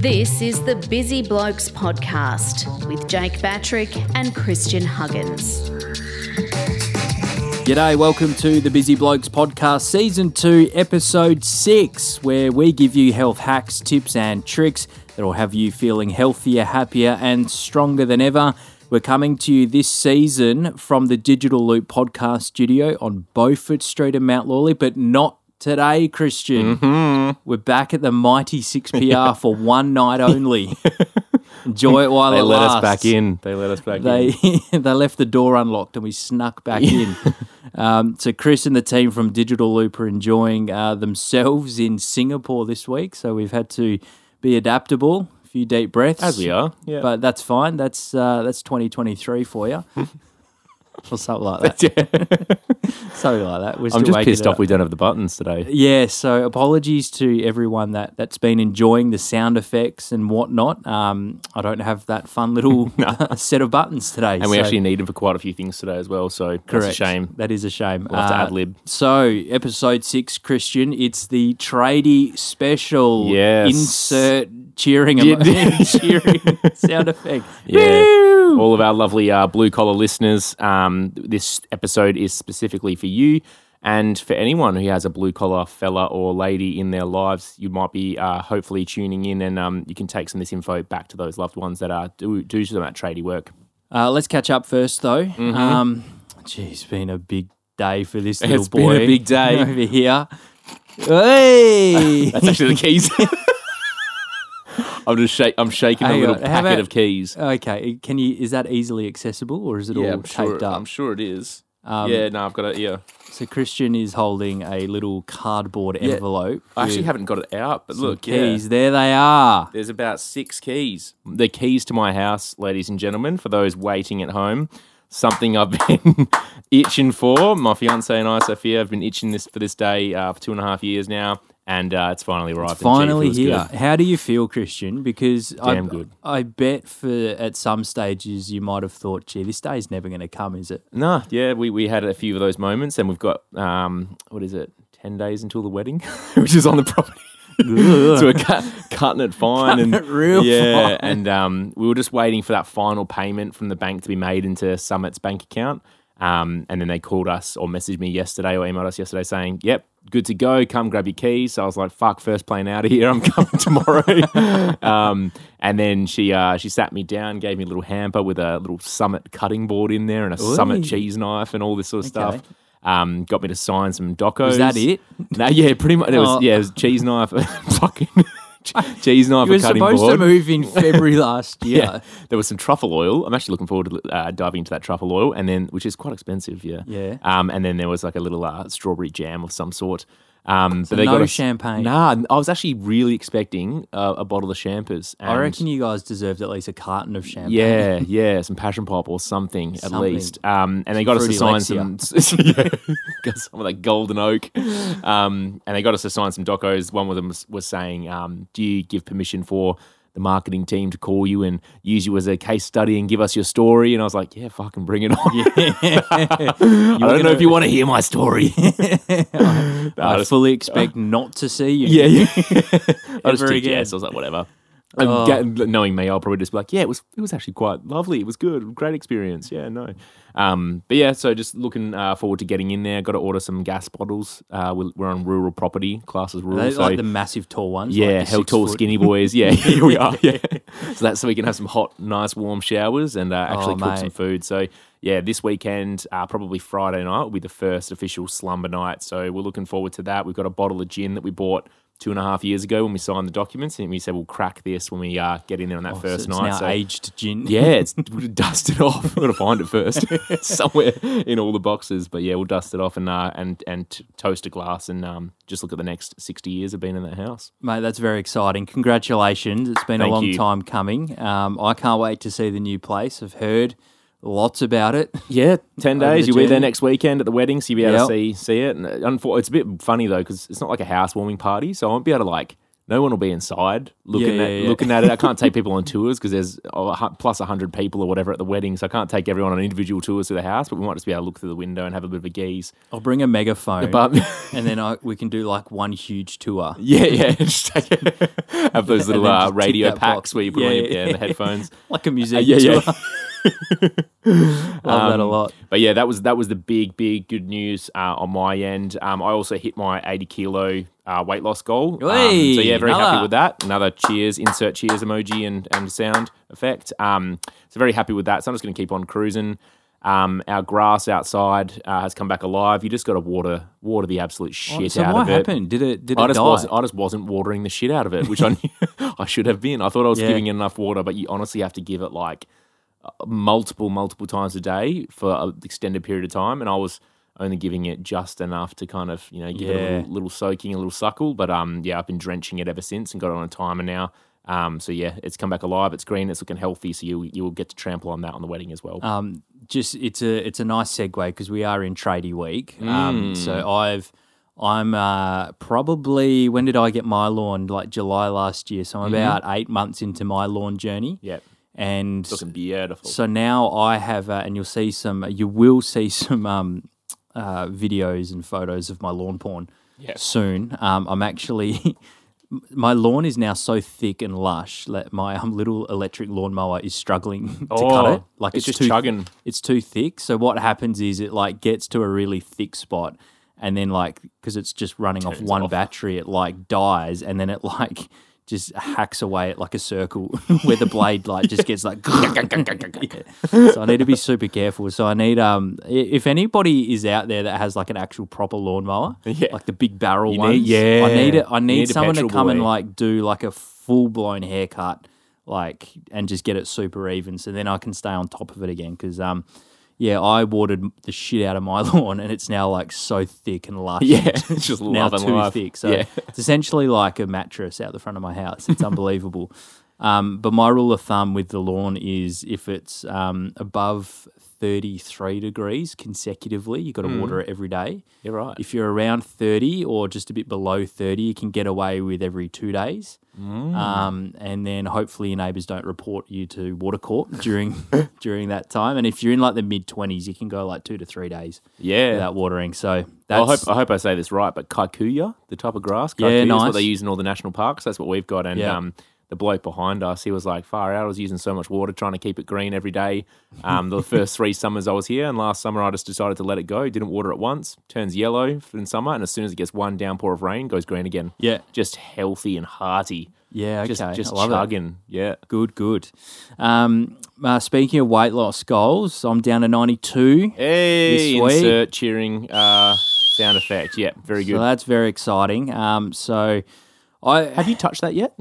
This is the Busy Blokes Podcast with Jake Batrick and Christian Huggins. G'day, welcome to the Busy Blokes Podcast, Season 2, Episode 6, where we give you health hacks, tips, and tricks that'll have you feeling healthier, happier, and stronger than ever. We're coming to you this season from the Digital Loop Podcast studio on Beaufort Street in Mount Lawley, but not today, Christian. Mm-hmm. We're back at the mighty 6PR for one night only. Enjoy it while They it let lasts. us back in. They let us back They in. they left the door unlocked and we snuck back in. Um, so Chris and the team from Digital Loop are enjoying uh, themselves in Singapore this week. So we've had to be adaptable. A few deep breaths, As we are. Yeah. but that's fine. That's uh, that's 2023 for you. Or something like that. something like that. We're I'm just pissed off we don't have the buttons today. Yeah, so apologies to everyone that, that's been enjoying the sound effects and whatnot. Um, I don't have that fun little set of buttons today. And we so- actually need them for quite a few things today as well. So that's Correct. a shame. That is a shame. We'll have to Uh, ad-lib. So, episode six, Christian, it's the tradie special. Yes. Insert cheering, Yeah. cheering sound effect. Yeah. All of our lovely uh, blue collar listeners, um, this episode is specifically for you. And for anyone who has a blue collar fella or lady in their lives, you might be uh, hopefully tuning in and um, you can take some of this info back to those loved ones that are do, do some of that tradie work. Uh, let's catch up first, though. Um, geez, been a big day for this little Mm-hmm. It's been boy a big day. over here. Hey, That's actually the keys. I'm just shake. I'm shaking a Hang little on, how packet about- of keys. okay. Can you? Is that easily accessible, or is it all I'm taped sure. up? I'm sure it is. Um, yeah, no, I've got it. Yeah, So Christian is holding a little cardboard envelope. I actually with haven't got it out, but look, keys. yeah, There they are. there's about six keys. The keys to my house, ladies and gentlemen, for those waiting at home. Something I've been itching for. My fiance and I, Sophia, have been itching this for this day uh, for two and a half years now, and uh, it's finally arrived. and gee, it Finally here. good. How do you feel, Christian? Because Damn I, good. I bet for at some stages you might have thought, gee, this day's never going to come, is it? No, yeah, we, we had a few of those moments, and we've got um, what is it, ten days until the wedding, which is on the property. so we're cut, cutting it fine Cutting and it real yeah, fine. and um, we were just waiting for that final payment from the bank to be made into Summit's bank account. Um, and then they called us or messaged me yesterday or emailed us yesterday saying, "Yep, good to go. Come grab your keys." So I was like, "Fuck, first plane out of here. I'm coming tomorrow." um, and then she uh, she sat me down, gave me a little hamper with a little Summit cutting board in there and a Ooh. Summit cheese knife and all this sort of Okay. stuff. Um, got me to sign some docos. Was that it? No, yeah, pretty much. It was Oh. yeah, it was cheese knife, fucking cheese knife. You were supposed board. to move in February last year. Yeah, there was some truffle oil. I'm actually looking forward to uh, diving into that truffle oil, and then which is quite expensive. Yeah, Yeah. Um, and then there was like a little uh, strawberry jam of some sort. Um, So but they no got us- champagne? Nah, I was actually really expecting uh, a bottle of champers. I reckon you guys deserved at least a carton of champagne. yeah, yeah, some passion pop or something, at least. Um, and they got us to Fruity sign some, yeah, got some of that golden oak. Um, and they got us to sign some docos. One of them was, was saying, um, "Do you give permission for the marketing team to call you and use you as a case study and give us your story?" And I was like, "Yeah, fucking bring it on." I don't know gonna- if you want to hear my story. I I fully expect not to see you. yeah, yeah. I just Ever again. yes. I was like, whatever. And Oh. knowing me, I'll probably just be like, yeah, it was it was actually quite lovely. It was good, great experience. Yeah, no. Um, but yeah, so just looking uh, forward to getting in there. Got to order some gas bottles. Uh, we're, we're on rural property, classes Are rural. they so like the massive tall ones. yeah, like six tall, foot- skinny boys. Yeah, here we are. Yeah, so that's so we can have some hot, nice, warm showers and uh, actually Oh, cook some food. So yeah, this weekend, uh, probably Friday night, will be the first official slumber night. So we're looking forward to that. We've got a bottle of gin that we bought two and a half years ago when we signed the documents, and we said we'll crack this when we uh, get in there on that Oh, so first it's night. now so aged gin. yeah, it's we'll dust it off. We're gonna find it first somewhere in all the boxes. But yeah, we'll dust it off and uh, and and toast a glass and um, just look at the next sixty years of being in that house. Mate, that's very exciting. Congratulations. It's been a long you. time coming. Um, I can't wait to see the new place. I've heard lots about it. Yeah, ten days. You'll be there next weekend at the wedding, so you'll be able Yep. to see see it. And uh, it's a bit funny though because it's not like a housewarming party, so I won't be able to like no one will be inside looking Yeah, at yeah, yeah. looking at it. I can't take people on tours because there's a plus hundred people or whatever at the wedding, so I can't take everyone on individual tours to the house. But we might just be able to look through the window and have a bit of a gaze. I'll bring a megaphone, But and then I, we can do like one huge tour. yeah, yeah, just take have those little uh, radio packs box. where you put Yeah, on your, yeah, yeah, the headphones. like a museum yeah, yeah. tour. I love that a Um, lot. But yeah, that was that was the big big good news uh, on my end. Um, I also hit my 80 kilo uh, weight loss goal. Um, so yeah, very happy with that. Another cheers, insert cheers emoji and and sound effect. Um, so very happy with that. So I'm just going to keep on cruising. Um, our grass outside uh, has come back alive. You just got to water water the absolute shit so out what of it. What happened? Did it did it I just die? wasn't. I just wasn't watering the shit out of it, which I knew I should have been. I thought I was Yeah. giving it enough water, but you honestly have to give it like multiple, multiple times a day for an extended period of time, and I was only giving it just enough to kind of you know give it a little, little soaking, a little suckle. But um, yeah, I've been drenching it ever since and got it on a timer now. Um, so yeah, it's come back alive. It's green. It's looking healthy. So you you will get to trample on that on the wedding as well. um, just it's a it's a nice segue because we are in tradie week. Um, so I've I'm uh, probably when did I get my lawn? Like July last year. So I'm about eight months into my lawn journey. yeah, And looking beautiful. so now I have, uh, and you'll see some. You will see some um, uh, videos and photos of my lawn porn Yeah. soon. Um, I'm actually. My lawn is now so thick and lush that my um, little electric lawnmower is struggling to cut Oh, it. Like it's it's, just too, chugging. It's too thick. So what happens is it like gets to a really thick spot, and then like because it's just running off one off. battery, it like dies, and then it like just hacks away at like a circle where the blade like just gets like. So I need to be super careful. So I need um if anybody is out there that has like an actual proper lawnmower, Yeah. like the big barrel ones, yeah. I need it. I need, need someone to come and like do like a full blown haircut, like and just get it super even. So then I can stay on top of it again because um. Yeah, I watered the shit out of my lawn, and it's now like so thick and lush. Yeah, it's just now too life. thick. So Yeah. it's essentially like a mattress out the front of my house. It's unbelievable. Um, but my rule of thumb with the lawn is if it's um, above 33 degrees consecutively, you've got to water it every day. You're right. If you're around 30 or just a bit below 30, you can get away with every two days. Um, and then hopefully your neighbours don't report you to water court during during that time. And if you're in like the mid 20s, you can go like two to three days yeah. without watering. So I hope I hope I say this right, but kikuya, the type of grass, Yeah, kikuya is what they use in all the national parks. That's what we've got. And Yeah. um, the bloke behind us, he was like, "Far out! I was using so much water trying to keep it green every day." Um, the first three summers I was here, and last summer I just decided to let it go. Didn't water it once, turns yellow in summer, and as soon as it gets one downpour of rain, goes green again. yeah, Just healthy and hearty. yeah, okay. Just just I love it. chugging. Yeah. Good, good. Um, uh, speaking of weight loss goals, I'm down to 92. Hey, This week. insert cheering uh, sound effect. Yeah, very good. So that's very exciting. Um, so I Have you touched that yet?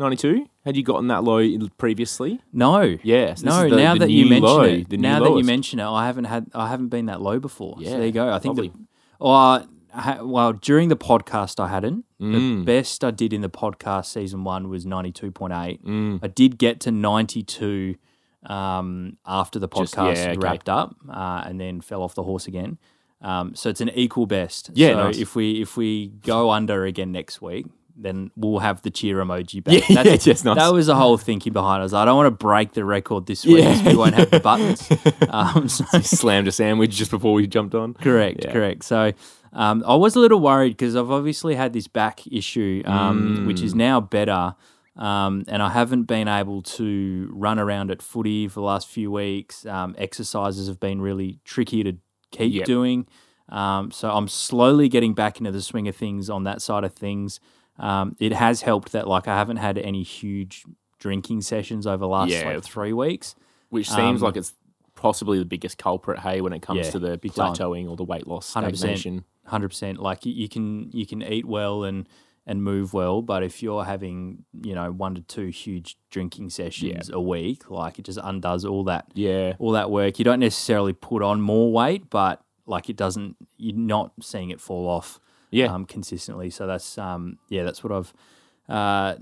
92? Had you gotten that low previously? no, Yes. no. now that you mention it, the new now that you mention it, I haven't had, I haven't been that low before. Yeah, so there you go. I think lovely. the, uh, ha- well, during the podcast, I hadn't. Mm. The best I did in the podcast season one was 92.8. Mm. I did get to 92 um, after the Just- podcast yeah, okay. wrapped up, uh, and then fell off the horse again. Um, so it's an equal best. Yeah, So nice. if we if we go under again next week, then we'll have the cheer emoji back. Yeah, yeah, yes, nice. That was the whole thinking behind it. I was like, I don't want to break the record this week. Yeah. we won't have the buttons. um, so slammed a sandwich just before we jumped on. Correct, Yeah. correct. So um, I was a little worried because I've obviously had this back issue, um, which Mm. is now better. Um, and I haven't been able to run around at footy for the last few weeks. Um, exercises have been really tricky to keep Yep. doing. Um, so I'm slowly getting back into the swing of things on that side of things. Um, it has helped that like I haven't had any huge drinking sessions over the last Yeah. like three weeks. Which seems Um, like it's possibly the biggest culprit, hey, when it comes Yeah, to the time. plateauing or the weight loss 100%. stagnation. hundred percent. Like you, you can you can eat well and and move well, but if you're having you know one to two huge drinking sessions a week, like it just undoes all that Yeah. all that work. You don't necessarily put on more weight, but like it doesn't. You're not seeing it fall off. Yeah. Um, consistently. So that's um yeah that's what I've. Uh,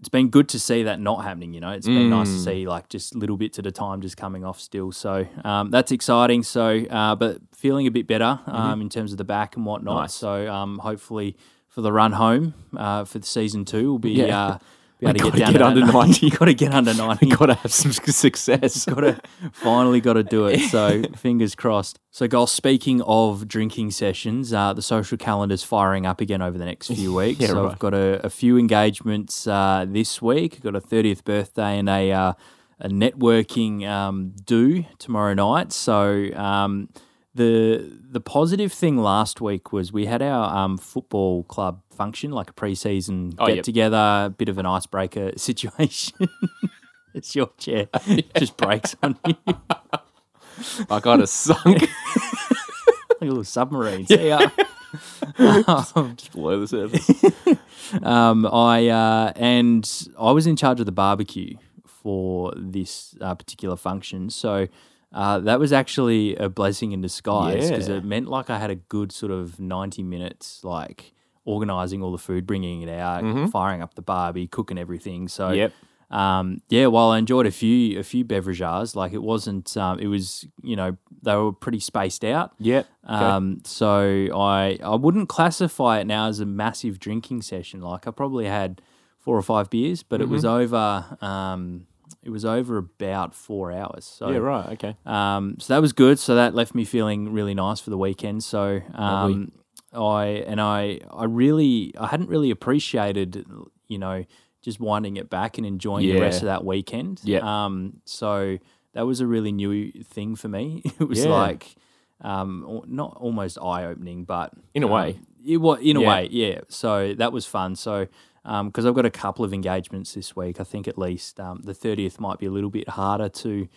it's been good to see that not happening. You know, it's been nice to Mm. see like just little bits at a time just coming off still. So um, that's exciting. So, uh, but feeling a bit better um, in terms of the back and whatnot. Mm-hmm. Nice. So um, hopefully for the run home uh, for the season two. We'll be Yeah. uh, be gotta get down get to under that 90. got to get under ninety. Got to have some success. got to finally got to do it. So fingers crossed. So, guys, speaking of drinking sessions, uh, the social calendar's firing up again over the next few weeks. Yeah, so right. I've got a, a few engagements uh, this week. I've got a thirtieth birthday and a uh, a networking um, do tomorrow night. So. Um, the the positive thing last week was we had our um, football club function, like a preseason Oh, get yep. together, bit of an icebreaker situation. it's your chair, just breaks on you I got a sunk like a little submarine. Yeah. um, just below the surface. um, I uh, and I was in charge of the barbecue for this uh, particular function, so uh, that was actually a blessing in disguise because Yeah. it meant like I had a good sort of ninety minutes, like organizing all the food, bringing it out, firing up the barbie, cooking everything. So Yep. um, yeah, while I enjoyed a few a few beverages, like it wasn't, um, it was you know they were pretty spaced out. Yep. Okay. Um, so I I wouldn't classify it now as a massive drinking session. Like I probably had four or five beers, but it Mm-hmm. was over. Um, it was over about four hours. So yeah. Right. Okay. um, so that was good. So that left me feeling really nice for the weekend. So um, I and I I really I hadn't really appreciated you know just winding it back and enjoying the rest of that weekend. Yeah. Um. So that was a really new thing for me. It was Yeah. like um not almost eye opening, but In a um, way. it was in a Yeah. way, yeah. So that was fun. So because I've got a couple of engagements this week, I think at least um, the thirtieth might be a little bit harder to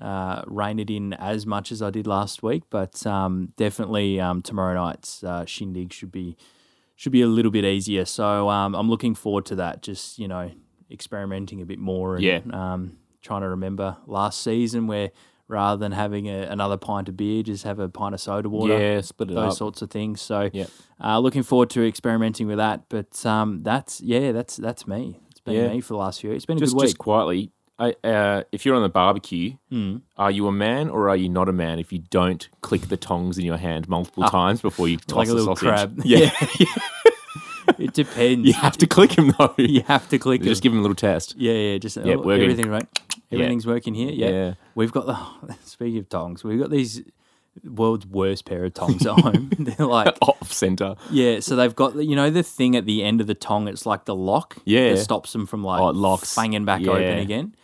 uh, rein it in as much as I did last week, but um, definitely um, tomorrow night's uh, shindig should be should be a little bit easier. So um, I'm looking forward to that. Just you know, experimenting a bit more and Yeah. um, trying to remember last season where rather than having a, another pint of beer, just have a pint of soda water Yeah. Split it those up. sorts of things. So, Yep. uh, looking forward to experimenting with that. But um, that's yeah, that's that's me. It's been Yeah. me for the last few. It's been a Just, good week. just quietly. I, uh, if you're on the barbecue, Mm. are you a man or are you not a man if you don't click the tongs in your hand multiple times before you toss Ah. like a the little sausage? crab. Yeah. it depends. you have to click him though. You have to click. Just it. give him a little test. yeah, yeah. Just Yeah, oh, working. everything's right. Everything's working here. Yeah. Yeah. We've got the. Speaking of tongs, we've got these world's worst pair of tongs at home. They're like Off center. Yeah, so they've got the- you know the thing at the end of the tong. It's like the lock. Yeah. that stops them from like Oh, locks. banging back open again.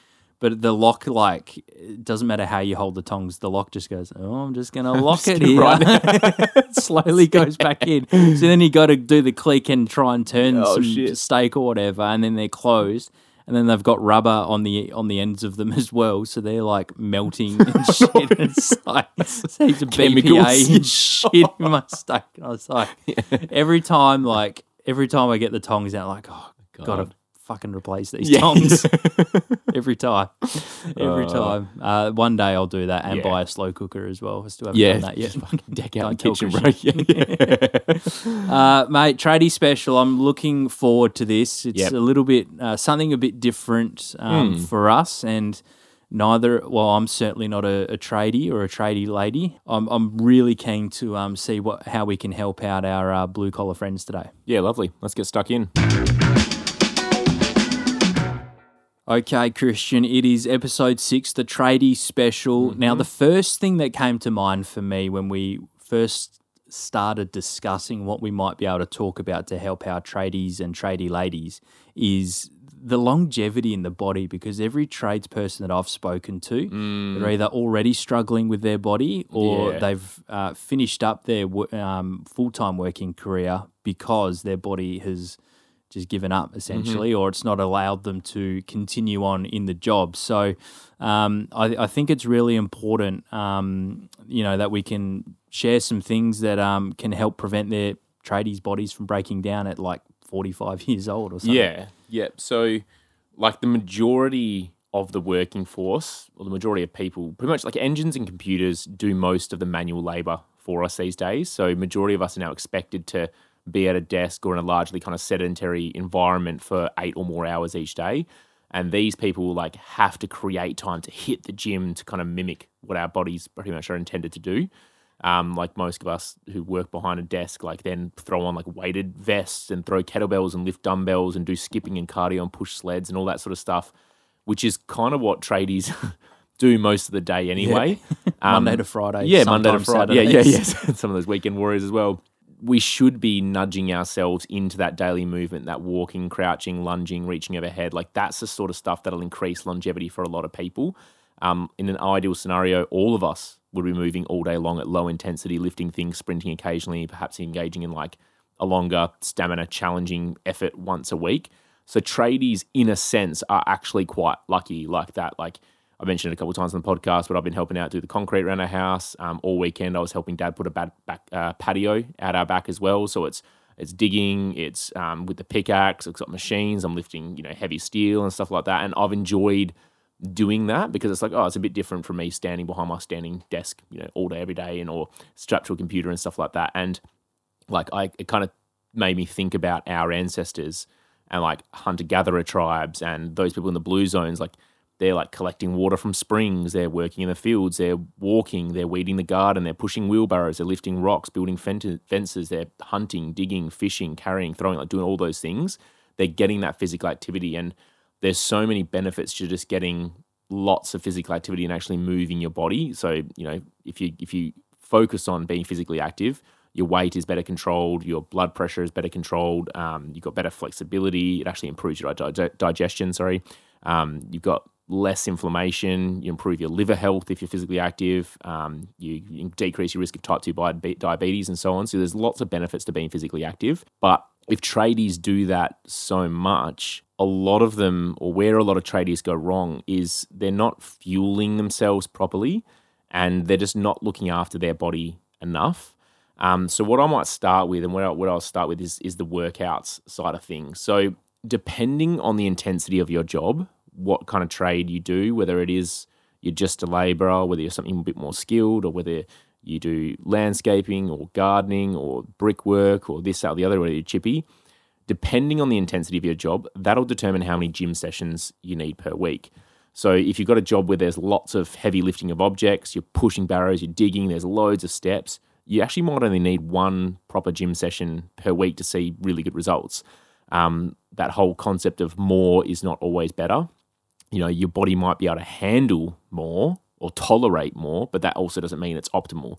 But the lock, like, it doesn't matter how you hold the tongs. The lock just goes. Oh, I'm just gonna lock it here. It Slowly goes back in. So then you got to do the click and try and turn Oh, some shit. steak or whatever, and then they're closed. And then they've got rubber on the on the ends of them as well, so they're like melting and shit. It's like Chemicals. BPA and shit in my steak. And I was like, every time, like every time I get the tongs out, like, oh, oh gotta God. Fucking replace these Yeah. tongs every time. Every time. Uh, one day I'll do that and Yeah. buy a slow cooker as well. I still haven't Yeah. done that yet. Fucking Deck out the kitchen, bro. Yeah. Uh, mate, tradie special. I'm looking forward to this. It's Yep. a little bit uh, something a bit different um, Hmm. for us, and neither. Well, I'm certainly not a, a tradie or a tradie lady. I'm, I'm really keen to um, see what how we can help out our uh, blue collar friends today. yeah, lovely. Let's get stuck in. Okay, Christian, it is episode six, the tradie special. Now, the first thing that came to mind for me when we first started discussing what we might be able to talk about to help our tradies and tradie ladies is the longevity in the body because every tradesperson that I've spoken to, they're either already struggling with their body or Yeah. they've uh, finished up their um, full time working career because their body has just given up essentially, or it's not allowed them to continue on in the job. So um, I, I think it's really important, um, you know, that we can share some things that um, can help prevent their tradies' bodies from breaking down at like 45 years old or something. Yeah, yeah. So, like the majority of the working force, or the majority of people, pretty much like engines and computers do most of the manual labor for us these days. So, majority of us are now expected to be at a desk or in a largely kind of sedentary environment for eight or more hours each day. And these people like have to create time to hit the gym to kind of mimic what our bodies pretty much are intended to do. Um, like most of us who work behind a desk, like then throw on like weighted vests and throw kettlebells and lift dumbbells and do skipping and cardio and push sleds and all that sort of stuff, which is kind of what tradies do most of the day anyway. Um, Monday to Friday. yeah, Monday to Friday. Yeah, yeah, Saturdays. yes. Some of those weekend warriors as well. We should be nudging ourselves into that daily movement, that walking, crouching, lunging, reaching overhead. Like that's the sort of stuff that'll increase longevity for a lot of people. Um, in an ideal scenario, all of us would be moving all day long at low intensity, lifting things, sprinting occasionally, perhaps engaging in like a longer stamina challenging effort once a week. So tradies, in a sense, are actually quite lucky like that. Like I mentioned it a couple of times on the podcast, but I've been helping out do the concrete around our house um, all weekend. I was helping Dad put a bad back uh, patio out our back as well. So it's it's digging, it's um, with the pickaxe, it's got machines. I'm lifting you know heavy steel and stuff like that, and I've enjoyed doing that because it's like oh it's a bit different from me standing behind my standing desk you know all day every day and or strapped to a computer and stuff like that and like I it kind of made me think about our ancestors and like hunter gatherer tribes and those people in the blue zones like they're like collecting water from springs. They're working in the fields. They're walking. They're weeding the garden. They're pushing wheelbarrows. They're lifting rocks building fences. They're hunting digging fishing carrying throwing like doing all those things. They're getting that physical activity and there's so many benefits to just getting lots of physical activity and actually moving your body. So you know if you if you focus on being physically active your weight is better controlled, your blood pressure is better controlled, um, you've got better flexibility, it actually improves your di- digestion, sorry. Um, you've got less inflammation, you improve your liver health if you're physically active, um, you, you decrease your risk of type 2 diabetes and so on. So there's lots of benefits to being physically active. But if tradies do that so much, a lot of them, or where a lot of tradies go wrong, is they're not fueling themselves properly and they're just not looking after their body enough. Um, so what I might start with, and what, I, what I'll start with is is the workouts side of things. So depending on the intensity of your job, what kind of trade you do, whether it is you're just a labourer, whether you're something a bit more skilled, or whether you do landscaping or gardening or brickwork or this, that, or the other, whether you're chippy, depending on the intensity of your job, that'll determine how many gym sessions you need per week. So if you've got a job where there's lots of heavy lifting of objects, you're pushing barrows, you're digging, there's loads of steps, you actually might only need one proper gym session per week to see really good results. Um, that whole concept of more is not always better. You know, your body might be able to handle more or tolerate more, but that also doesn't mean it's optimal.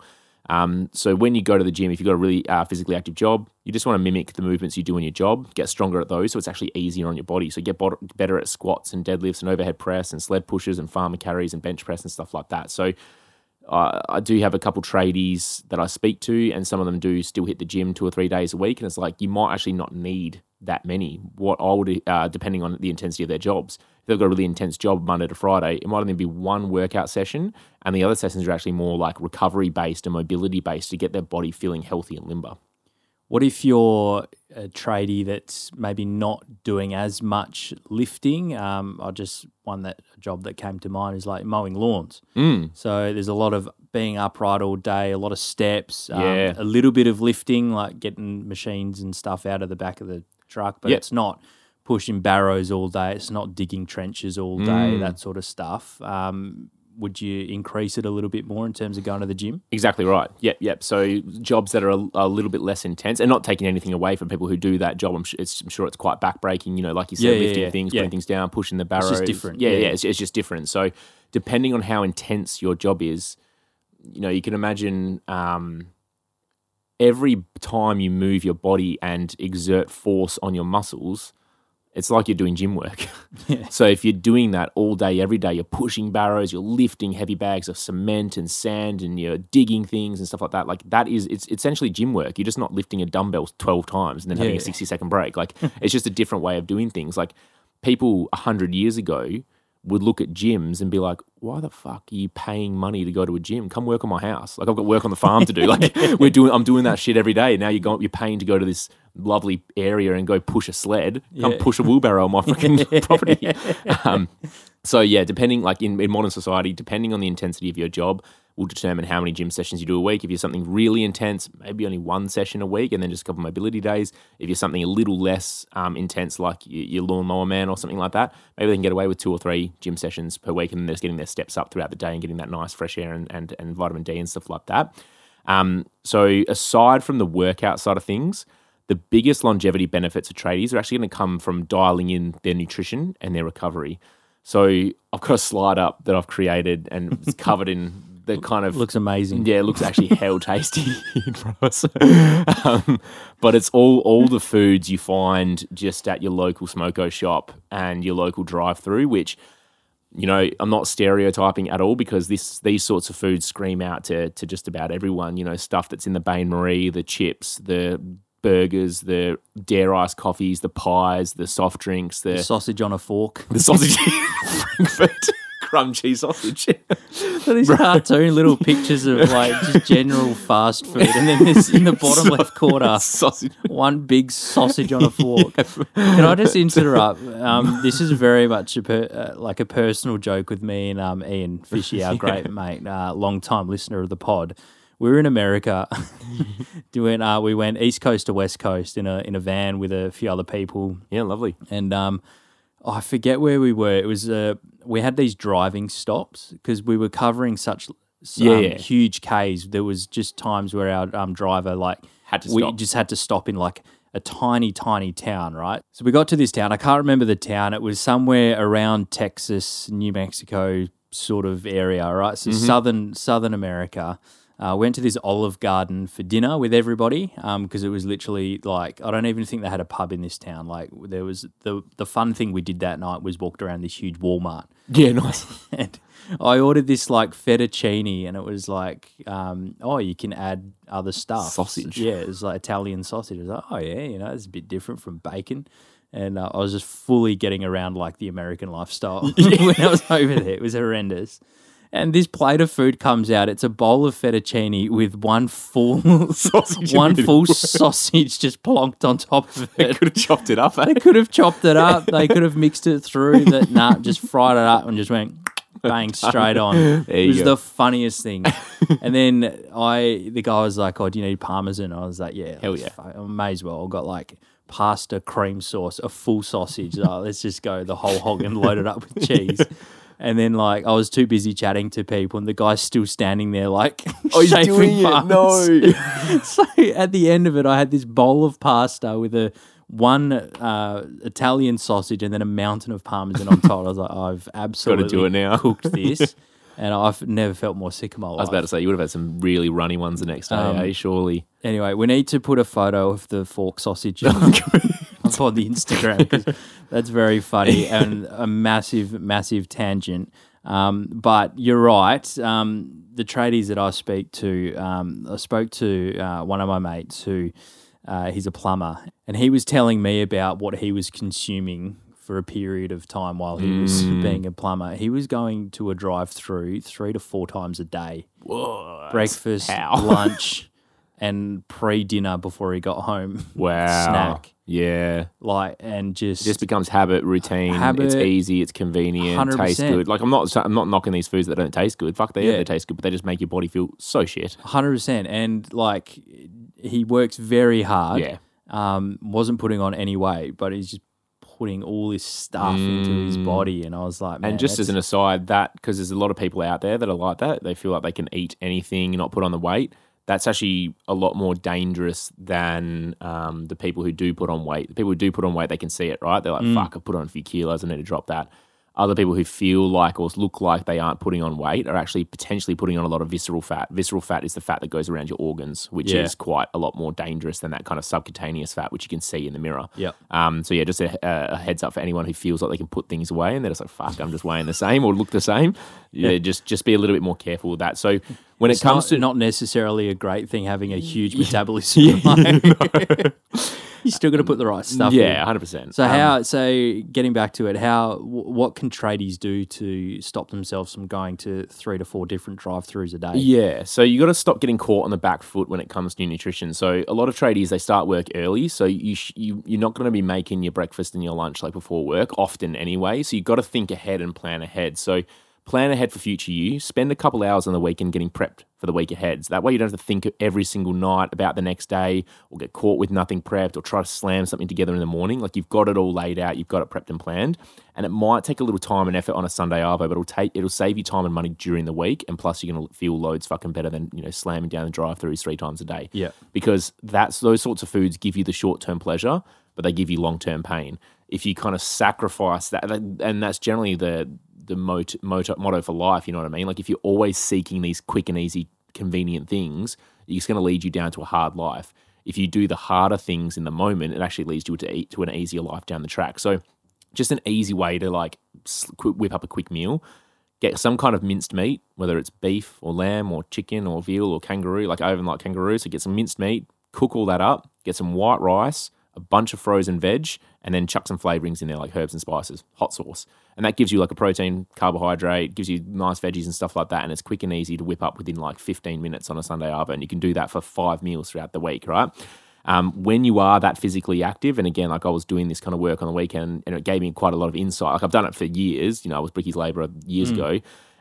Um, so when you go to the gym, if you've got a really uh, physically active job, you just want to mimic the movements you do in your job, get stronger at those, so it's actually easier on your body. So get better at squats and deadlifts and overhead press and sled pushes and farmer carries and bench press and stuff like that. So uh, I do have a couple tradies that I speak to, and some of them do still hit the gym two or three days a week. And it's like you might actually not need that many. What I would, uh, depending on the intensity of their jobs, if they've got a really intense job Monday to Friday, it might only be one workout session, and the other sessions are actually more like recovery based and mobility based to get their body feeling healthy and limber. What if you're a tradie that's maybe not doing as much lifting? Um, I just one that a job that came to mind is like mowing lawns. Mm. So there's a lot of being upright all day, a lot of steps, um, Yeah. a little bit of lifting, like getting machines and stuff out of the back of the truck, but Yep. it's not pushing barrows all day. It's not digging trenches all day, Mm. that sort of stuff. Um, would you increase it a little bit more in terms of going to the gym? Exactly right. Yep, yep. So jobs that are a, a little bit less intense, and not taking anything away from people who do that job. I'm, su- it's, I'm sure it's quite backbreaking. You know, like you said, Yeah, yeah, lifting yeah. things, putting things down, pushing the barrows. different. Yeah, Yeah, yeah. yeah. It's, it's just different. So depending on how intense your job is, you know, you can imagine um, every time you move your body and exert force on your muscles. It's like you're doing gym work. Yeah. So if you're doing that all day, every day, you're pushing barrows, you're lifting heavy bags of cement and sand, and you're digging things and stuff like that. Like that is it's essentially gym work. You're just not lifting a dumbbell twelve times and then having a Yeah. sixty second break. Like it's just a different way of doing things. Like people hundred years ago would look at gyms and be like, "Why the fuck are you paying money to go to a gym? Come work on my house. Like I've got work on the farm to do. Like we're doing, I'm doing that shit every day. Now you're going, you're paying to go to this lovely area and go push a sled. Come Yeah. push a wheelbarrow on my fucking property. Um, so yeah, depending like in, in modern society, depending on the intensity of your job, will determine how many gym sessions you do a week. If you're something really intense, maybe only one session a week, and then just a couple mobility days. If you're something a little less um, intense, like your lawnmower man or something like that, maybe they can get away with two or three gym sessions per week, and then just getting their steps up throughout the day and getting that nice fresh air and, and, and vitamin D and stuff like that. Um, so aside from the workout side of things, the biggest longevity benefits of tradies are actually going to come from dialing in their nutrition and their recovery. So I've got a slide up that I've created and it's covered in the kind of Looks amazing. yeah, it looks actually hell tasty in front of us. um, but it's all all the foods you find just at your local smoko shop and your local drive-through, which you know I'm not stereotyping at all because this these sorts of foods scream out to to just about everyone. You know, stuff that's in the Bain Marie, the chips, the burgers, the dare ice coffees, the pies, the soft drinks, the Sausage on a fork. the sausage, Frankfurt crumb cheese sausage. So these cartoon little pictures of like just general fast food, and then there's in the bottom left corner sausage. one big sausage on a fork. Can I just interrupt? Um, this is very much a per, uh, like a personal joke with me and um, Ian Fishy, our great mate, uh, long time listener of the pod. We were in America doing. Uh, we went east coast to west coast in a in a van with a few other people, Yeah, lovely. and um, oh, I forget where we were. It was uh, we had these driving stops because we were covering such some Yeah, yeah. huge Ks. There was just times where our um, driver like Had to we stop. just had to stop in like a tiny, tiny town, right? So we got to this town. I can't remember the town. It was somewhere around Texas, New Mexico, sort of area, right? So Mm-hmm. southern Southern America. Uh, went to this Olive Garden for dinner with everybody because it was literally like I don't even think they had a pub in this town. Like there was the the fun thing we did that night was walked around this huge Walmart Yeah, nice. and I ordered this like fettuccine, and it was like, um, oh, you can add other stuff. Sausage. Yeah, it was like Italian sausage. I was like, oh yeah, you know, it's a bit different from bacon. And uh, I was just fully getting around like the American lifestyle when I was over there. It was horrendous. And this plate of food comes out. It's a bowl of fettuccine with one full Sausage one full sausage just plonked on top of it. Could have chopped it up. Eh? They could have chopped it up. They could have mixed it through. That nah, just fried it up and just went bang straight on. It was go. the funniest thing. and then I, the guy was like, "Oh, do you need parmesan?" I was like, "Yeah, Hell yeah. I may as well." I got like pasta, cream sauce, a full sausage. Oh, let's just go the whole hog and load it up with cheese. And then, like, I was too busy chatting to people, and the guy's still standing there, like, Oh, he's doing it. No. so at the end of it, I had this bowl of pasta with a one uh, Italian sausage and then a mountain of parmesan on top. I was like, I've absolutely do it now. cooked this, and I've never felt more sick of my life. I was about to say you would have had some really runny ones the next day, Um, eh? Surely. Anyway, we need to put a photo of the fork sausage on, the Instagram that's very funny and a massive, massive tangent. Um, but you're right. Um, the tradies that I speak to, um, I spoke to uh, one of my mates who uh, he's a plumber, and he was telling me about what he was consuming for a period of time while he was being a plumber. He was going to a drive-through three to four times a day Whoa. breakfast, lunch, and pre dinner before he got home. Wow. Snack. Yeah. Like and just, It just becomes habit, routine. Habit, It's easy. It's convenient. Tastes 100%. good. Like I'm not. I'm not knocking these foods that don't taste good. Fuck they. Yeah. They taste good, but they just make your body feel so shit. hundred percent. And like he works very hard. Yeah. Um, wasn't putting on any weight, but he's just putting all this stuff into his body. And I was like, man, Mm. and just as an aside, that because there's a lot of people out there that are like that. They feel like they can eat anything, and not put on the weight. That's actually a lot more dangerous than um, the people who do put on weight. The people who do put on weight, they can see it, right? They're like, Mm. "Fuck, I put on a few kilos. I need to drop that." Other people who feel like or look like they aren't putting on weight are actually potentially putting on a lot of visceral fat. Visceral fat is the fat that goes around your organs, which Yeah. is quite a lot more dangerous than that kind of subcutaneous fat, which you can see in the mirror. Yep. Um, so yeah, just a, a heads up for anyone who feels like they can put things away and they're just like, "Fuck, I'm just weighing the same or look the same." Yeah, just just be a little bit more careful with that. So when it's it comes not, to not necessarily a great thing having a huge metabolism. Like, you still got to put the right stuff. in. yeah, hundred percent. So how? Um, so getting back to it, how? What can tradies do to stop themselves from going to three to four different drive-throughs a day? Yeah, so you got to stop getting caught on the back foot when it comes to nutrition. So a lot of tradies they start work early, so you, sh- you you're not going to be making your breakfast and your lunch like before work often anyway. So you got to think ahead and plan ahead. So plan ahead for future you. Spend a couple hours on the weekend getting prepped for the week ahead. So that way you don't have to think every single night about the next day or get caught with nothing prepped or try to slam something together in the morning. Like you've got it all laid out, you've got it prepped and planned. And it might take a little time and effort on a Sunday arvo, but it'll take it'll save you time and money during the week. And plus you're gonna feel loads fucking better than, you know, slamming down the drive throughs three times a day. Yeah. Because that's those sorts of foods give you the short term pleasure, but they give you long term pain. If you kind of sacrifice that, and that's generally the the motto, motto, motto for life. You know what I mean? Like if you're always seeking these quick and easy, convenient things, it's going to lead you down to a hard life. If you do the harder things in the moment, it actually leads you to to an easier life down the track. So, just an easy way to like whip up a quick meal. Get some kind of minced meat, whether it's beef or lamb or chicken or veal or kangaroo. Like I even like kangaroo, so get some minced meat, cook all that up, get some white rice, a bunch of frozen veg, and then chuck some flavorings in there like herbs and spices, hot sauce. And that gives you like a protein, carbohydrate, gives you nice veggies and stuff like that. And it's quick and easy to whip up within like 15 minutes on a Sunday arvo. And you can do that for five meals throughout the week, right? Um, when you are that physically active, and again, like I was doing this kind of work on the weekend, and it gave me quite a lot of insight. Like I've done it for years. You know, I was Bricky's labourer years mm. ago.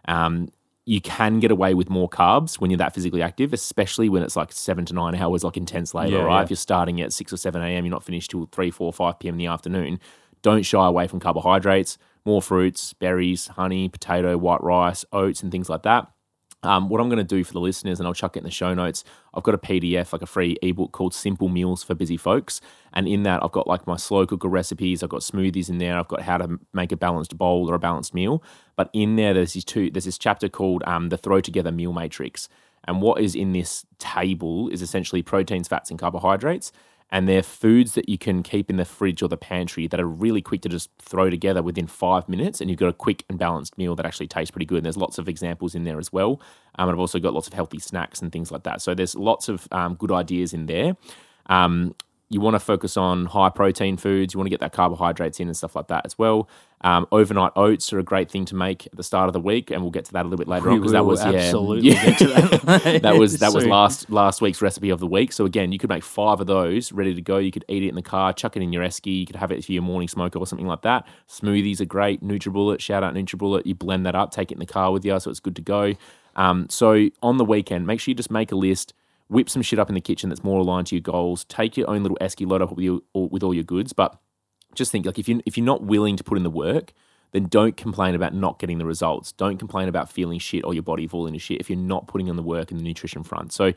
Um, you can get away with more carbs when you're that physically active, especially when it's like seven to nine hours, like intense labor, yeah, right? Yeah. If you're starting at six or seven a.m., you're not finished till three, four, five p.m. in the afternoon. Don't shy away from carbohydrates, more fruits, berries, honey, potato, white rice, oats, and things like that. Um, what I'm going to do for the listeners, and I'll chuck it in the show notes, I've got a PDF, like a free ebook called Simple Meals for Busy Folks. And in that, I've got like my slow cooker recipes, I've got smoothies in there, I've got how to make a balanced bowl or a balanced meal. But in there, there's these two, there's this chapter called um, the Throw Together Meal Matrix. And what is in this table is essentially proteins, fats, and carbohydrates and they're foods that you can keep in the fridge or the pantry that are really quick to just throw together within five minutes, and you've got a quick and balanced meal that actually tastes pretty good. And there's lots of examples in there as well. Um, and I've also got lots of healthy snacks and things like that. So there's lots of um, good ideas in there. Um, you want to focus on high protein foods. You want to get that carbohydrates in and stuff like that as well. Um, overnight oats are a great thing to make at the start of the week, and we'll get to that a little bit later we on because that was absolutely yeah, that. that. was that was last last week's recipe of the week. So again, you could make five of those ready to go. You could eat it in the car, chuck it in your esky. You could have it for your morning smoko or something like that. Smoothies are great. NutriBullet, shout out NutriBullet. You blend that up, take it in the car with you, so it's good to go. Um, so on the weekend, make sure you just make a list whip some shit up in the kitchen that's more aligned to your goals. Take your own little esky load up with, you, with all your goods, but just think like if you if you're not willing to put in the work, then don't complain about not getting the results. Don't complain about feeling shit or your body falling to shit if you're not putting in the work in the nutrition front. So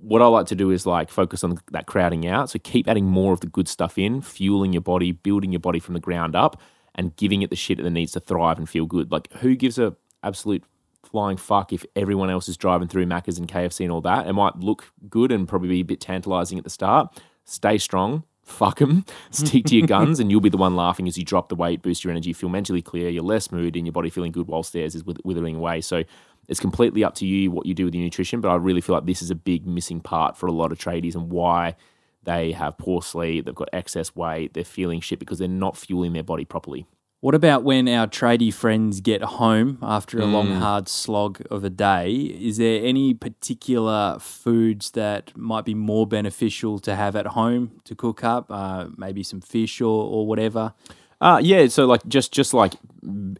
what I like to do is like focus on that crowding out. So keep adding more of the good stuff in, fueling your body, building your body from the ground up, and giving it the shit that it needs to thrive and feel good. Like who gives a absolute flying fuck if everyone else is driving through Macca's and KFC and all that. It might look good and probably be a bit tantalizing at the start. Stay strong. Fuck them. Stick to your guns, and you'll be the one laughing as you drop the weight, boost your energy, feel mentally clear, you're less mood, and your body feeling good whilst theirs is withering away. So it's completely up to you what you do with your nutrition. But I really feel like this is a big missing part for a lot of tradies and why they have poor sleep, they've got excess weight, they're feeling shit because they're not fueling their body properly. What about when our tradie friends get home after a mm. long, hard slog of a day? Is there any particular foods that might be more beneficial to have at home to cook up? Uh, maybe some fish or, or whatever? Uh, yeah, so like just just like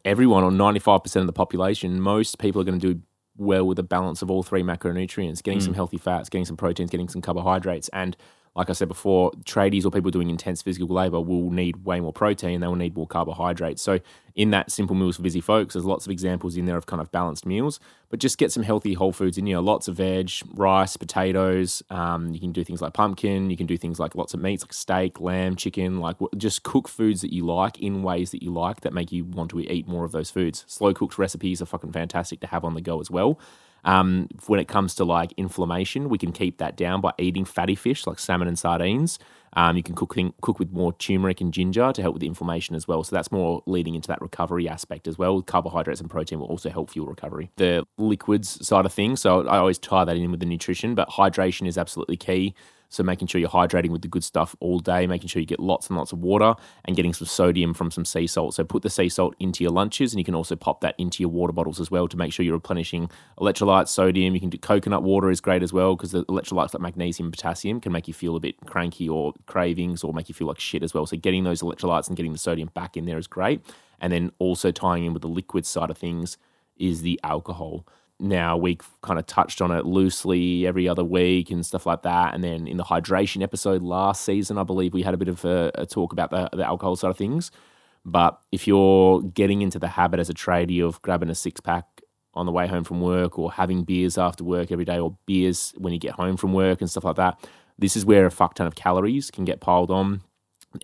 everyone or ninety five percent of the population, most people are going to do well with a balance of all three macronutrients, getting mm. some healthy fats, getting some proteins, getting some carbohydrates, and like I said before, tradies or people doing intense physical labor will need way more protein. They will need more carbohydrates. So, in that simple meals for busy folks, there's lots of examples in there of kind of balanced meals. But just get some healthy whole foods in you. know, Lots of veg, rice, potatoes. Um, you can do things like pumpkin. You can do things like lots of meats, like steak, lamb, chicken. Like just cook foods that you like in ways that you like that make you want to eat more of those foods. Slow cooked recipes are fucking fantastic to have on the go as well. Um, when it comes to like inflammation, we can keep that down by eating fatty fish like salmon and sardines. Um, you can cook cook with more turmeric and ginger to help with the inflammation as well. So that's more leading into that recovery aspect as well. Carbohydrates and protein will also help fuel recovery. The liquids side of things, so I always tie that in with the nutrition, but hydration is absolutely key. So making sure you're hydrating with the good stuff all day, making sure you get lots and lots of water and getting some sodium from some sea salt. So put the sea salt into your lunches and you can also pop that into your water bottles as well to make sure you're replenishing electrolytes, sodium. You can do coconut water is great as well because the electrolytes like magnesium potassium can make you feel a bit cranky or cravings or make you feel like shit as well. So getting those electrolytes and getting the sodium back in there is great. And then also tying in with the liquid side of things is the alcohol. Now we kind of touched on it loosely every other week and stuff like that. And then in the hydration episode last season, I believe we had a bit of a, a talk about the, the alcohol side of things. But if you're getting into the habit as a tradie of grabbing a six pack on the way home from work or having beers after work every day or beers when you get home from work and stuff like that, this is where a fuck ton of calories can get piled on.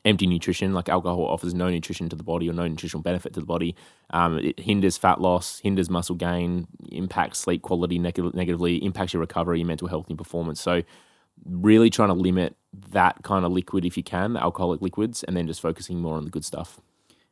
Empty nutrition, like alcohol, offers no nutrition to the body or no nutritional benefit to the body. Um, it hinders fat loss, hinders muscle gain, impacts sleep quality neg- negatively, impacts your recovery, your mental health, and your performance. So, really trying to limit that kind of liquid if you can, the alcoholic liquids, and then just focusing more on the good stuff.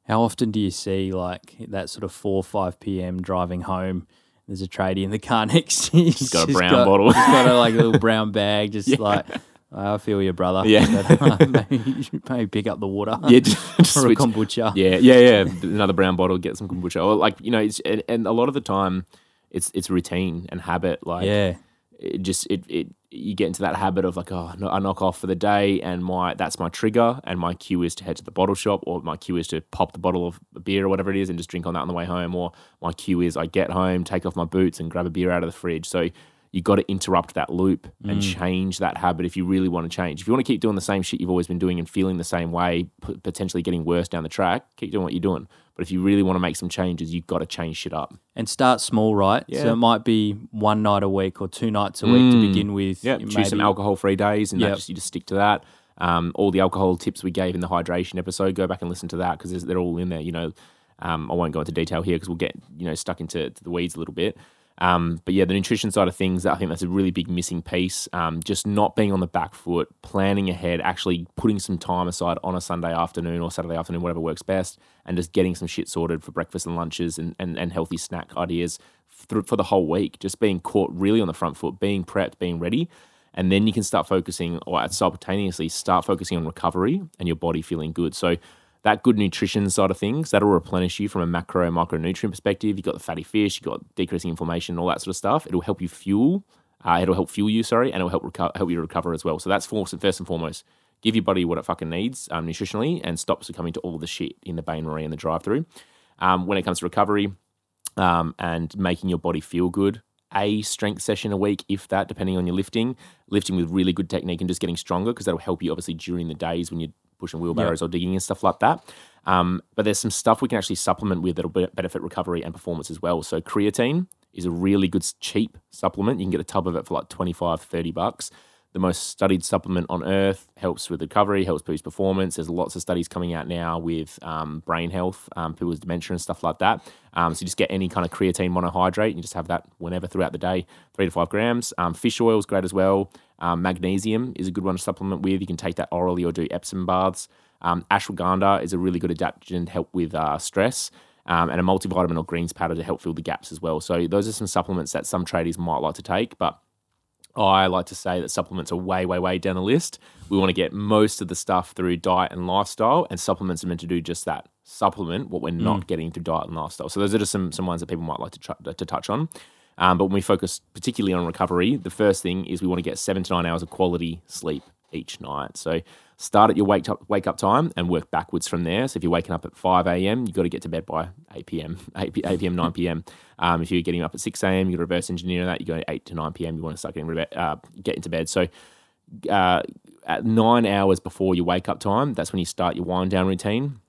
How often do you see like that sort of four or five p.m. driving home? There's a tradie in the car next to you. He's got a brown bottle. He's got a like little brown bag, just Yeah. like I feel you, brother. Yeah. But, uh, maybe, you should maybe pick up the water. Yeah, just, or a kombucha. Yeah, yeah, yeah. Another brown bottle, get some kombucha. Or like you know, it's and, and a lot of the time, it's it's routine and habit. Like yeah. it just it it you get into that habit of like oh no, I knock off for the day and my that's my trigger and my cue is to head to the bottle shop or my cue is to pop the bottle of beer or whatever it is and just drink on that on the way home or my cue is I get home take off my boots and grab a beer out of the fridge so you got to interrupt that loop and change that habit if you really want to change if you want to keep doing the same shit you've always been doing and feeling the same way p- potentially getting worse down the track keep doing what you're doing but if you really want to make some changes you've got to change shit up And start small, right? Yeah. So it might be one night a week or two nights a week to Mm. begin with. Yeah, choose some alcohol free days and Yep. just, you just stick to that. Um, all the alcohol tips we gave in the hydration episode, go back and listen to that because they're all in there. You know, um, I won't go into detail here because we'll get you know stuck into the weeds a little bit. Um, but yeah, the nutrition side of things, I think that's a really big missing piece. Um, just not being on the back foot, planning ahead, actually putting some time aside on a Sunday afternoon or Saturday afternoon, whatever works best, and just getting some shit sorted for breakfast and lunches and, and, and healthy snack ideas through, for the whole week. Just being caught really on the front foot, being prepped, being ready. And then you can start focusing, or simultaneously start focusing on recovery and your body feeling good. So that good nutrition side of things that'll replenish you from a macro and micronutrient perspective. You've got the fatty fish, you've got decreasing inflammation, all that sort of stuff. It'll help you fuel. Uh, it'll help fuel you, sorry, and it'll help reco- help you recover as well. So that's first and first and foremost. Give your body what it fucking needs um, nutritionally, and stop succumbing to all the shit in the Bain Marie and the drive-through. Um, when it comes to recovery um, and making your body feel good, a strength session a week, if that, depending on your lifting. Lifting with really good technique and just getting stronger because that'll help you obviously during the days when you're pushing wheelbarrows or digging and stuff like that. Um, but there's some stuff we can actually supplement with that'll benefit recovery and performance as well. So creatine is a really good cheap supplement. You can get a tub of it for like 25, 30 bucks. The most studied supplement on earth helps with recovery, helps boost performance. There's lots of studies coming out now with um, brain health, um, people with dementia and stuff like that. Um, so you just get any kind of creatine monohydrate. And you just have that whenever throughout the day, three to five grams. Um, fish oil is great as well. Um, magnesium is a good one to supplement with. You can take that orally or do Epsom baths. Um, ashwagandha is a really good adaptogen to help with uh, stress. Um, and a multivitamin or greens powder to help fill the gaps as well. So those are some supplements that some tradies might like to take, but I like to say that supplements are way, way, way down the list. We want to get most of the stuff through diet and lifestyle, and supplements are meant to do just that supplement what we're not getting through diet and lifestyle. So, those are just some, some ones that people might like to, to touch on. Um, but when we focus particularly on recovery, the first thing is we want to get seven to nine hours of quality sleep each night. So, start at your wake up, wake up time and work backwards from there. So, if you're waking up at 5 a.m., you've got to get to bed by 8 p.m., 8, 8 p.m., 9 p.m. Um, if you're getting up at 6 a.m., you got to reverse engineer that. You go 8 to 9 p.m., you want to start getting uh, get into bed. So, uh, at nine hours before your wake up time, that's when you start your wind down routine.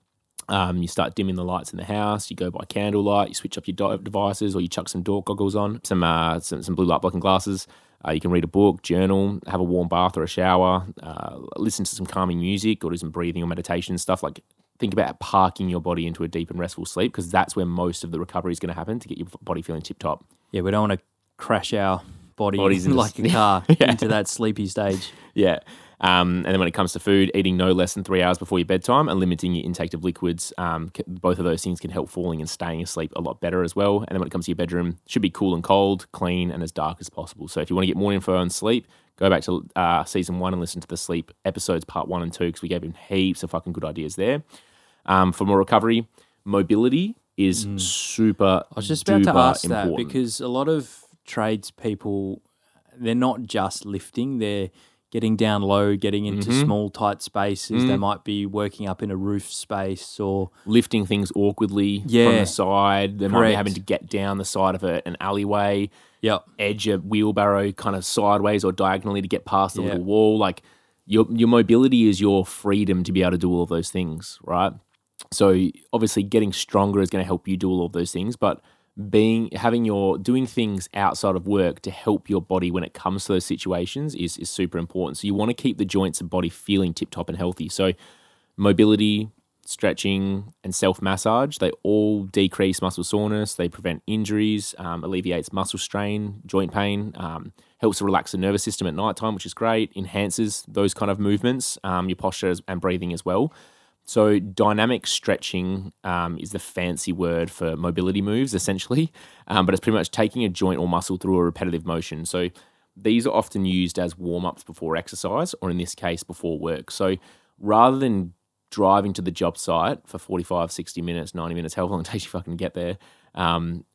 Um, you start dimming the lights in the house. You go by candlelight. You switch up your di- devices, or you chuck some door goggles on, some uh, some, some blue light blocking glasses. Uh, you can read a book, journal, have a warm bath or a shower, uh, listen to some calming music, or do some breathing or meditation stuff. Like think about parking your body into a deep and restful sleep because that's where most of the recovery is going to happen to get your body feeling tip top. Yeah, we don't want to crash our body Bodies into like a car Yeah. into that sleepy stage. Yeah. Um, and then when it comes to food, eating no less than three hours before your bedtime and limiting your intake of liquids, um, c- both of those things can help falling and staying asleep a lot better as well. And then when it comes to your bedroom, should be cool and cold, clean, and as dark as possible. So if you want to get more info on sleep, go back to uh, season one and listen to the sleep episodes, part one and two, because we gave him heaps of fucking good ideas there. Um, for more recovery, mobility is super. Mm. I was just about to ask that important. because a lot of tradespeople, they're not just lifting, they're getting down low, getting into Mm-hmm. small, tight spaces. Mm. They might be working up in a roof space or lifting things awkwardly from the side. They might be having to get down the side of a, an alleyway, yep, edge a wheelbarrow kind of sideways or diagonally to get past the Yeah. little wall. Like your your mobility is your freedom to be able to do all of those things, right? So obviously getting stronger is going to help you do all of those things, but being having your doing things outside of work to help your body when it comes to those situations is is super important. So you want to keep the joints and body feeling tip top and healthy. So mobility, stretching, and self massage they all decrease muscle soreness. They prevent injuries, um, alleviates muscle strain, joint pain, um, helps to relax the nervous system at nighttime, which is great. Enhances those kind of movements, um, your posture and breathing as well. So, dynamic stretching um, is the fancy word for mobility moves, essentially, um, but it's pretty much taking a joint or muscle through a repetitive motion. So, these are often used as warm ups before exercise, or in this case, before work. So, rather than driving to the job site for 45, 60 minutes, 90 minutes, however long it takes you fucking get there, um,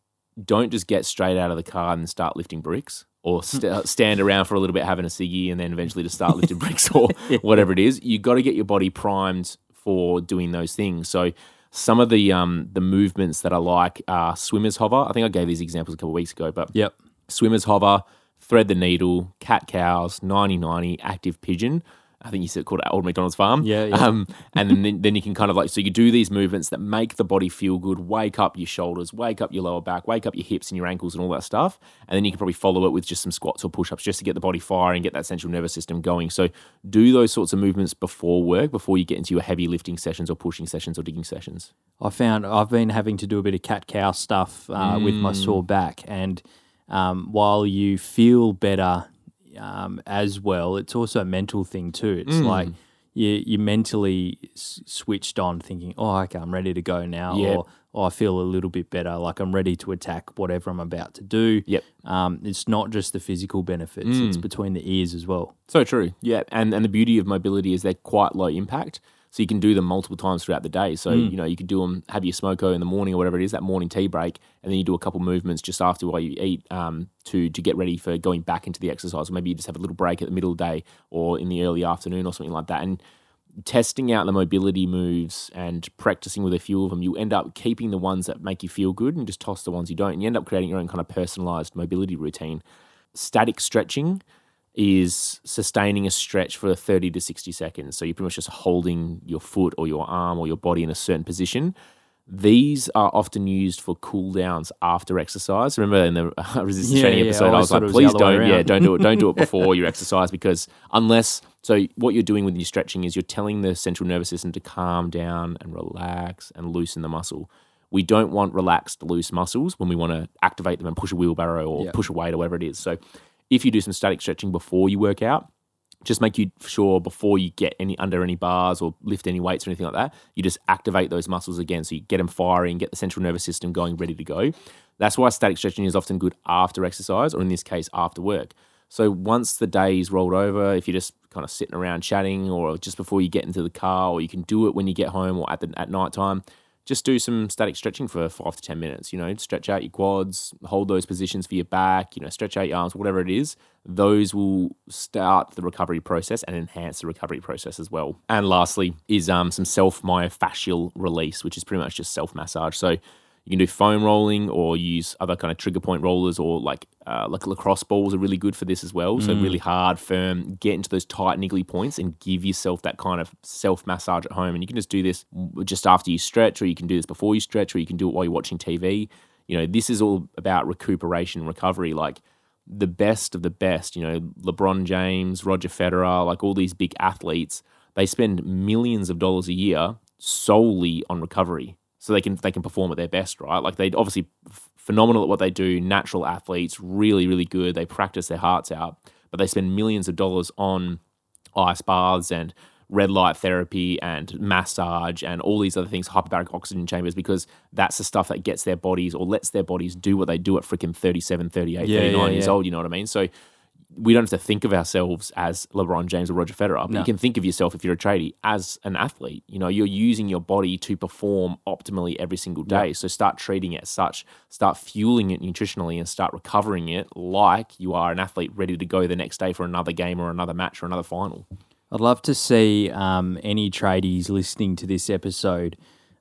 don't just get straight out of the car and start lifting bricks or st- stand around for a little bit having a ciggy and then eventually to start lifting bricks or whatever it is. You've got to get your body primed for doing those things. So some of the um, the movements that I like are swimmers hover. I think I gave these examples a couple of weeks ago, but yep, swimmers hover, thread the needle, cat cows, 90-90, active pigeon. I think you said called it Old McDonald's Farm. Yeah, yeah. Um, and then, then you can kind of like, so you do these movements that make the body feel good, wake up your shoulders, wake up your lower back, wake up your hips and your ankles and all that stuff. And then you can probably follow it with just some squats or push ups just to get the body firing, get that central nervous system going. So do those sorts of movements before work, before you get into your heavy lifting sessions or pushing sessions or digging sessions. I found I've been having to do a bit of cat cow stuff uh, with my sore back, and um, while you feel better um, as well, it's also a mental thing too. It's like you you mentally s- switched on, thinking, "Oh, okay, I'm ready to go now," Yep. or "Oh, I feel a little bit better, like I'm ready to attack whatever I'm about to do." Yep. Um, it's not just the physical benefits; it's between the ears as well. So true. Yeah. And and the beauty of mobility is they're quite low impact. So you can do them multiple times throughout the day. So, you know, you could do them, have your smoko in the morning or whatever it is, that morning tea break, and then you do a couple movements just after while you eat um, to to get ready for going back into the exercise. Or maybe you just have a little break at the middle of the day or in the early afternoon or something like that. And testing out the mobility moves and practicing with a few of them, you end up keeping the ones that make you feel good and just toss the ones you don't. And you end up creating your own kind of personalized mobility routine. Static stretching is sustaining a stretch for 30 to 60 seconds. So you're pretty much just holding your foot or your arm or your body in a certain position. These are often used for cool downs after exercise. Remember in the uh, resistance Yeah, training yeah, episode, I I was like, was please don't, yeah, don't do it, don't do it before your exercise because unless so what you're doing with your stretching is you're telling the central nervous system to calm down and relax and loosen the muscle. We don't want relaxed, loose muscles when we want to activate them and push a wheelbarrow or push a weight or whatever it is. So if you do some static stretching before you work out, just make you sure before you get any under any bars or lift any weights or anything like that, you just activate those muscles again. So you get them firing, get the central nervous system going, ready to go. That's why static stretching is often good after exercise, or in this case, after work. So once the day's rolled over, if you're just kind of sitting around chatting, or just before you get into the car, or you can do it when you get home or at the at night time, just do some static stretching for five to 10 minutes. You know, stretch out your quads, hold those positions for your back, you know, stretch out your arms, whatever it is. Those will start the recovery process and enhance the recovery process as well. And lastly, is um, some self myofascial release, which is pretty much just self massage. So you can do foam rolling or use other kind of trigger point rollers or like uh, like lacrosse balls are really good for this as well. So really hard, firm, get into those tight niggly points and give yourself that kind of self massage at home. And you can just do this just after you stretch, or you can do this before you stretch, or you can do it while you're watching TV. You know, this is all about recuperation recovery. Like the best of the best, you know, LeBron James, Roger Federer, like all these big athletes, they spend millions of dollars a year solely on recovery so they can they can perform at their best, right? Like they obviously f- phenomenal at what they do, natural athletes, really really good. They practice their hearts out, but they spend millions of dollars on ice baths and red light therapy and massage and all these other things, hyperbaric oxygen chambers, because that's the stuff that gets their bodies or lets their bodies do what they do at freaking 37, 38, Yeah, 39 yeah, years old. You know what I mean? So we don't have to think of ourselves as LeBron James or Roger Federer, but No. you can think of yourself if you're a tradie as an athlete. You know, you're using your body to perform optimally every single day. So start treating it as such, start fueling it nutritionally, and start recovering it like you are an athlete ready to go the next day for another game or another match or another final. I'd love to see um, any tradies listening to this episode.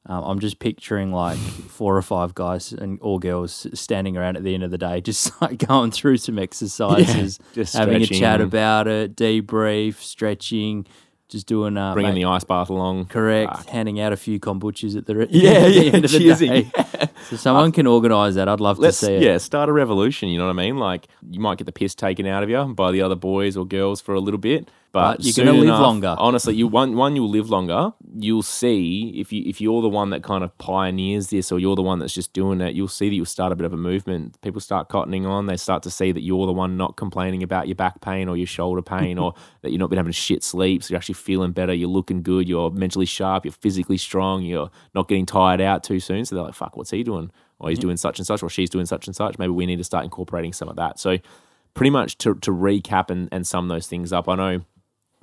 Um, I'm just picturing like four or five guys and all girls standing around at the end of the day, just like going through some exercises, just having a chat about it, debrief, stretching, just doing uh, Bringing mate, the ice bath along. correct, Fuck. handing out a few kombuchas at the, re- Yeah, at the yeah, end of the day. so someone can organise that. I'd love to see it. yeah, start a revolution. You know what I mean? Like you might get the piss taken out of you by the other boys or girls for a little bit, but, But you're gonna live enough- longer. Honestly, you one one you'll live longer. You'll see if you if you're the one that kind of pioneers this, or you're the one that's just doing it. You'll see that you'll start a bit of a movement. People start cottoning on. They start to see that you're the one not complaining about your back pain or your shoulder pain, or that you're not been having shit sleep. So you're actually feeling better. You're looking good. You're mentally sharp. You're physically strong. You're not getting tired out too soon. So they're like, "Fuck, what's he doing?" Or he's doing such and such, or she's doing such and such. Maybe we need to start incorporating some of that. So, pretty much to, to recap and, and sum those things up, I know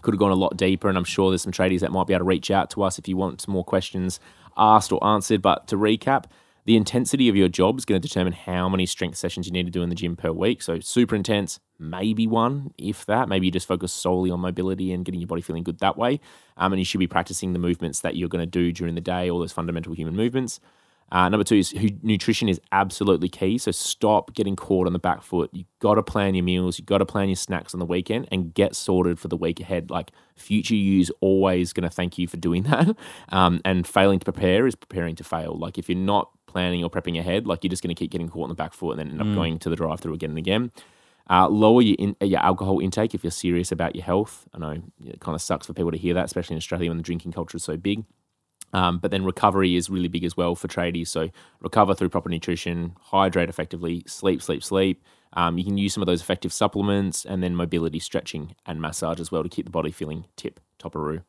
could have gone a lot deeper, and I'm sure there's some tradies that might be able to reach out to us if you want some more questions asked or answered. But to recap, the intensity of your job is going to determine how many strength sessions you need to do in the gym per week. So super intense, maybe one, if that. Maybe you just focus solely on mobility and getting your body feeling good that way. Um, and you should be practicing the movements that you're going to do during the day, all those fundamental human movements. Uh, number two is hu- nutrition is absolutely key. So stop getting caught on the back foot. You got to plan your meals. You got to plan your snacks on the weekend and get sorted for the week ahead. Like future you's always going to thank you for doing that. Um, and failing to prepare is preparing to fail. Like if you're not planning or prepping ahead, like you're just going to keep getting caught on the back foot and then end up going to the drive-through again and again. Uh, lower your in, your alcohol intake if you're serious about your health. I know it kind of sucks for people to hear that, especially in Australia when the drinking culture is so big. Um, but then recovery is really big as well for tradies. So recover through proper nutrition, hydrate effectively, sleep, sleep, sleep. Um, you can use some of those effective supplements and then mobility, stretching, and massage as well to keep the body feeling tip topperoo.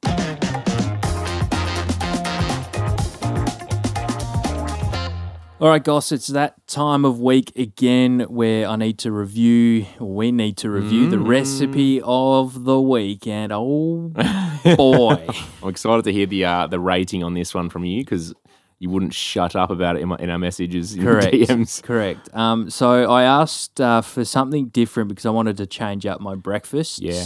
All right, Goss, it's that time of week again where I need to review, we need to review the recipe of the week. And oh boy, I'm excited to hear the uh, the rating on this one from you because you wouldn't shut up about it in, my, in our messages in correct. DMs. Correct. Um, so I asked uh, for something different because I wanted to change up my breakfast. Yeah.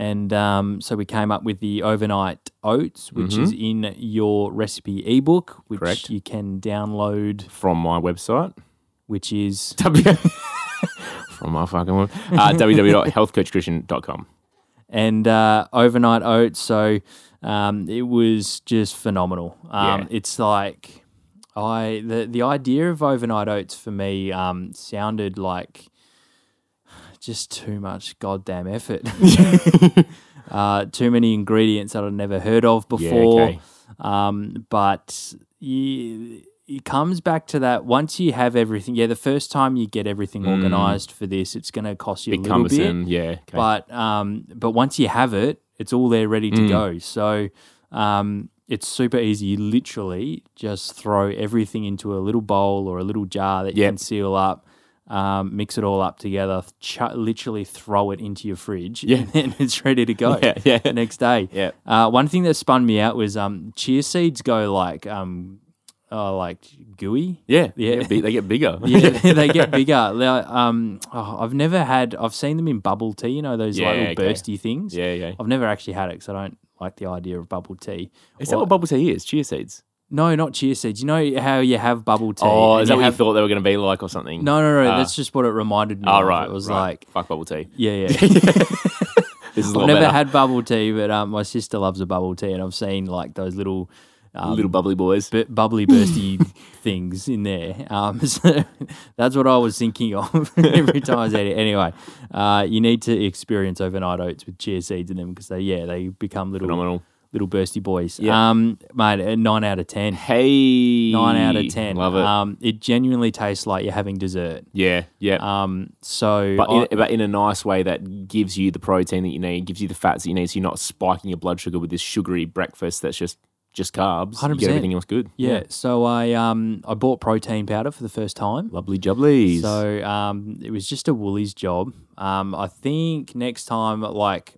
And um, so we came up with the overnight oats, which is in your recipe ebook, which Mm-hmm. Correct. you can download, From my website, which is W- from my fucking web, uh, www.healthcoachchristian.com. and uh, overnight oats. So um, it was just phenomenal. Um, Yeah. It's like I the the idea of overnight oats for me um, sounded like just too much goddamn effort. uh, too many ingredients that I'd never heard of before. okay. Um, but you, it comes back to that once you have everything. Yeah, the first time you get everything organized for this, it's going to cost you Mm. A little bit yeah. Okay. but um, but once you have it, it's all there ready Mm. to go. So um, it's super easy. You literally just throw everything into a little bowl or a little jar that you Yep. can seal up. Um, mix it all up together. Ch- literally throw it into your fridge, Yeah. and then it's ready to go. Yeah, yeah. The next day. Yeah. Uh, one thing that spun me out was um, chia seeds go like um, uh, like gooey. yeah, Yeah. they get bigger. Yeah, they get bigger. Um, oh, I've never had. I've seen them in bubble tea. You know those Yeah, like little okay. bursty things. yeah, yeah. I've never actually had it because I don't like the idea of bubble tea. Is that what bubble tea is? Chia seeds. No, not chia seeds. You know how you have bubble tea. Oh, is that what have, you thought they were going to be like or something? No, no, no. Ah. that's just what it reminded me. Oh, of. right. It was right. like, fuck bubble tea. yeah, yeah. This is I've never better. had bubble tea, but um, my sister loves a bubble tea, and I've seen like those little. Um, little bubbly boys. bu- bubbly bursty things in there. Um, so that's what I was thinking of every time I said it. Anyway, uh, you need to experience overnight oats with chia seeds in them because they, yeah, they become little Phenomenal. Little bursty boys. Yeah. Um, mate, a nine out of ten. Hey, Nine out of ten. Love it. Um, it genuinely tastes like you're having dessert. yeah, yeah. Um, so but I- in, but in a nice way that gives you the protein that you need, gives you the fats that you need, so you're not spiking your blood sugar with this sugary breakfast that's just just carbs. 100%. get everything else good. Yeah. So I um I bought protein powder for the first time. Lovely jubblies. So um, it was just a Woolies job. Um, I think next time, like,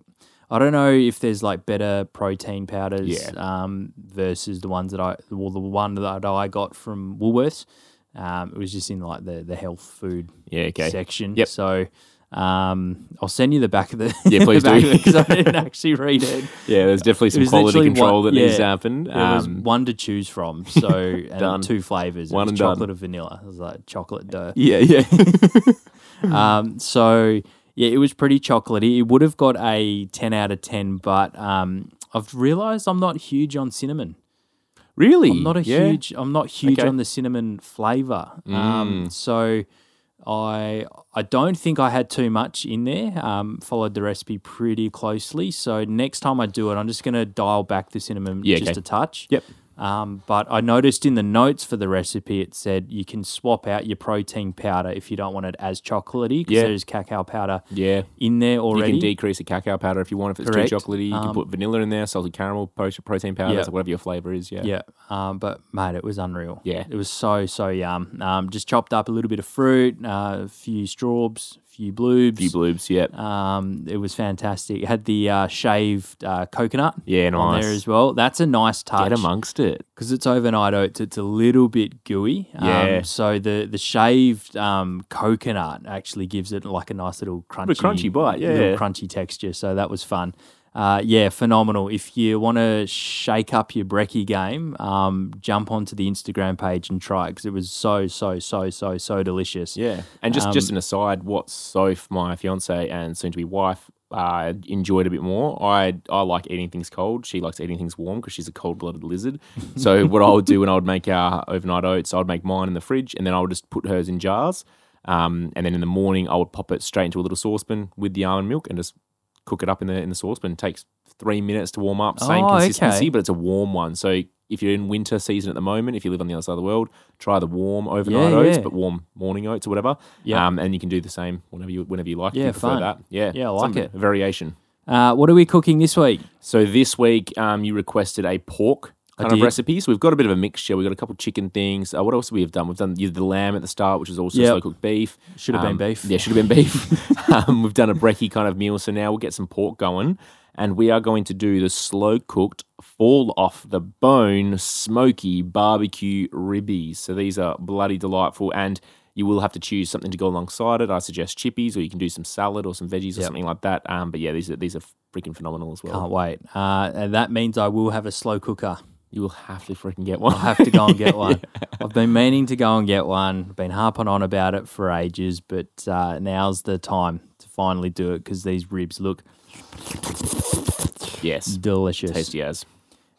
I don't know if there's like better protein powders Yeah. um, versus the ones that I, well, the one that I got from Woolworths. Um, it was just in like the the health food yeah, okay. section. Yep. So um, I'll send you the back of the Yeah, please do. because I didn't actually read it. Yeah, there's definitely some quality control one- that needs to yeah, happen. There was Um, one to choose from. So and Done. two flavors. One and done. chocolate or vanilla. It was like chocolate dough. yeah, yeah. Um, so yeah, it was pretty chocolatey. It would have got a ten out of ten, but um, I've realised I'm not huge on cinnamon. really? I'm not a yeah. huge. I'm not huge Okay. on the cinnamon flavour. Um, Mm. so I I don't think I had too much in there. Um, followed the recipe pretty closely. So next time I do it, I'm just going to dial back the cinnamon Yeah, just okay. a touch. Yep. Um, but I noticed in the notes for the recipe, it said you can swap out your protein powder if you don't want it as chocolatey because Yeah. there's cacao powder Yeah. in there already. You can decrease the cacao powder if you want. If it's Correct. too chocolatey, you can Um, put vanilla in there, salted caramel, protein powder, Yeah. so whatever your flavor is. Yeah. yeah, um, but mate, it was unreal. Yeah. it was so so yum. Um, just chopped up a little bit of fruit, uh, a few straws, a few bloobs. Few bloobs. Yeah. Um, it was fantastic. It had the uh, shaved uh, coconut Yeah, on there as well. That's a nice touch. Get amongst it. because it's overnight oats, it's a little bit gooey. Um, Yeah. So the the shaved um, coconut actually gives it like a nice little crunchy, Bit crunchy bite, yeah. little crunchy texture. So that was fun. Uh, yeah, phenomenal. If you want to shake up your brekkie game, um, jump onto the Instagram page and try it because it was so so so so so delicious. Yeah. And just Um, just an aside, what Soph, my fiance and soon to be wife, uh, enjoyed a bit more. I I like eating things cold. She likes eating things warm because she's a cold blooded lizard. So what I would do when I would make our overnight oats, I would make mine in the fridge and then I would just put hers in jars. Um, and then in the morning, I would pop it straight into a little saucepan with the almond milk and just cook it up in the in the saucepan. It takes three minutes to warm up. Same Oh, consistency, okay. but it's a warm one. So if you're in winter season at the moment, if you live on the other side of the world, try the warm overnight Yeah, oats, yeah. but warm morning oats or whatever. Yeah. Um, and you can do the same whenever you whenever you like. Yeah, if you prefer fun. that. Yeah, Yeah, I like some it. Variation. Uh, what are we cooking this week? So this week, um, you requested a pork I kind of did. recipe. So we've got a bit of a mixture. We've got a couple chicken things. Uh, what else we have done? We've done the lamb at the start, which is also Yep. slow cooked beef. Should have been Um, beef. Yeah, should have been beef. um, we've done a brekkie kind of meal. So now we'll get some pork going. And we are going to do the slow cooked, fall off the bone, smoky barbecue ribbies. So these are bloody delightful. And you will have to choose something to go alongside it. I suggest chippies, or you can do some salad or some veggies or something like that. Um, but yeah, these are these are freaking phenomenal as well. Can't wait. Uh, and that means I will have a slow cooker. You will have to freaking get one. I have to go and get one. I've been meaning to go and get one. I've Been harping on about it for ages, but uh, now's the time to finally do it because these ribs look yes, delicious. tasty as.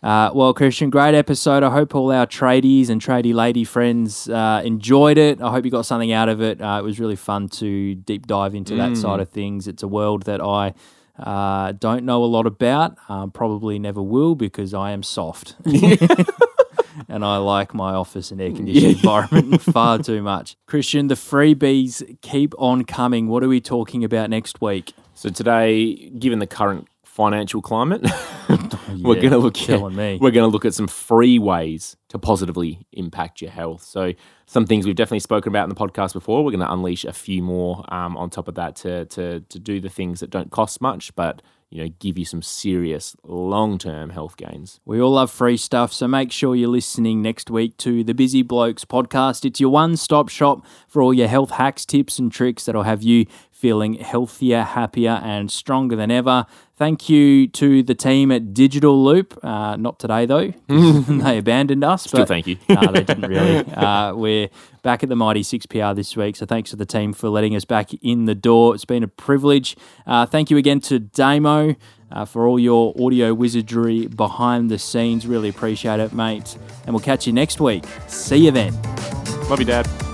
Uh, well, Christian, great episode. I hope all our tradies and tradie lady friends uh, enjoyed it. I hope you got something out of it. Uh, it was really fun to deep dive into that side of things. It's a world that I uh, don't know a lot about. Um, probably never will because I am soft. and I like my office and air conditioned environment far too much. Christian, the freebies keep on coming. What are we talking about next week? So today, given the current financial climate, we're going to look at me. we're going to look at some free ways to positively impact your health. So some things we've definitely spoken about in the podcast before. We're going to unleash a few more um, on top of that to to to do the things that don't cost much, but you know give you some serious long term health gains. We all love free stuff, so make sure you're listening next week to the Busy Blokes podcast. It's your one stop shop for all your health hacks, tips, and tricks that'll have you feeling healthier, happier, and stronger than ever. Thank you to the team at Digital Loop. Uh, not today, though. they abandoned us. Still but thank you. no, they didn't really. Uh, we're back at the Mighty 6PR this week, so thanks to the team for letting us back in the door. It's been a privilege. Uh, thank you again to Damo uh, for all your audio wizardry behind the scenes. Really appreciate it, mate. And we'll catch you next week. See you then. Love you, Dad.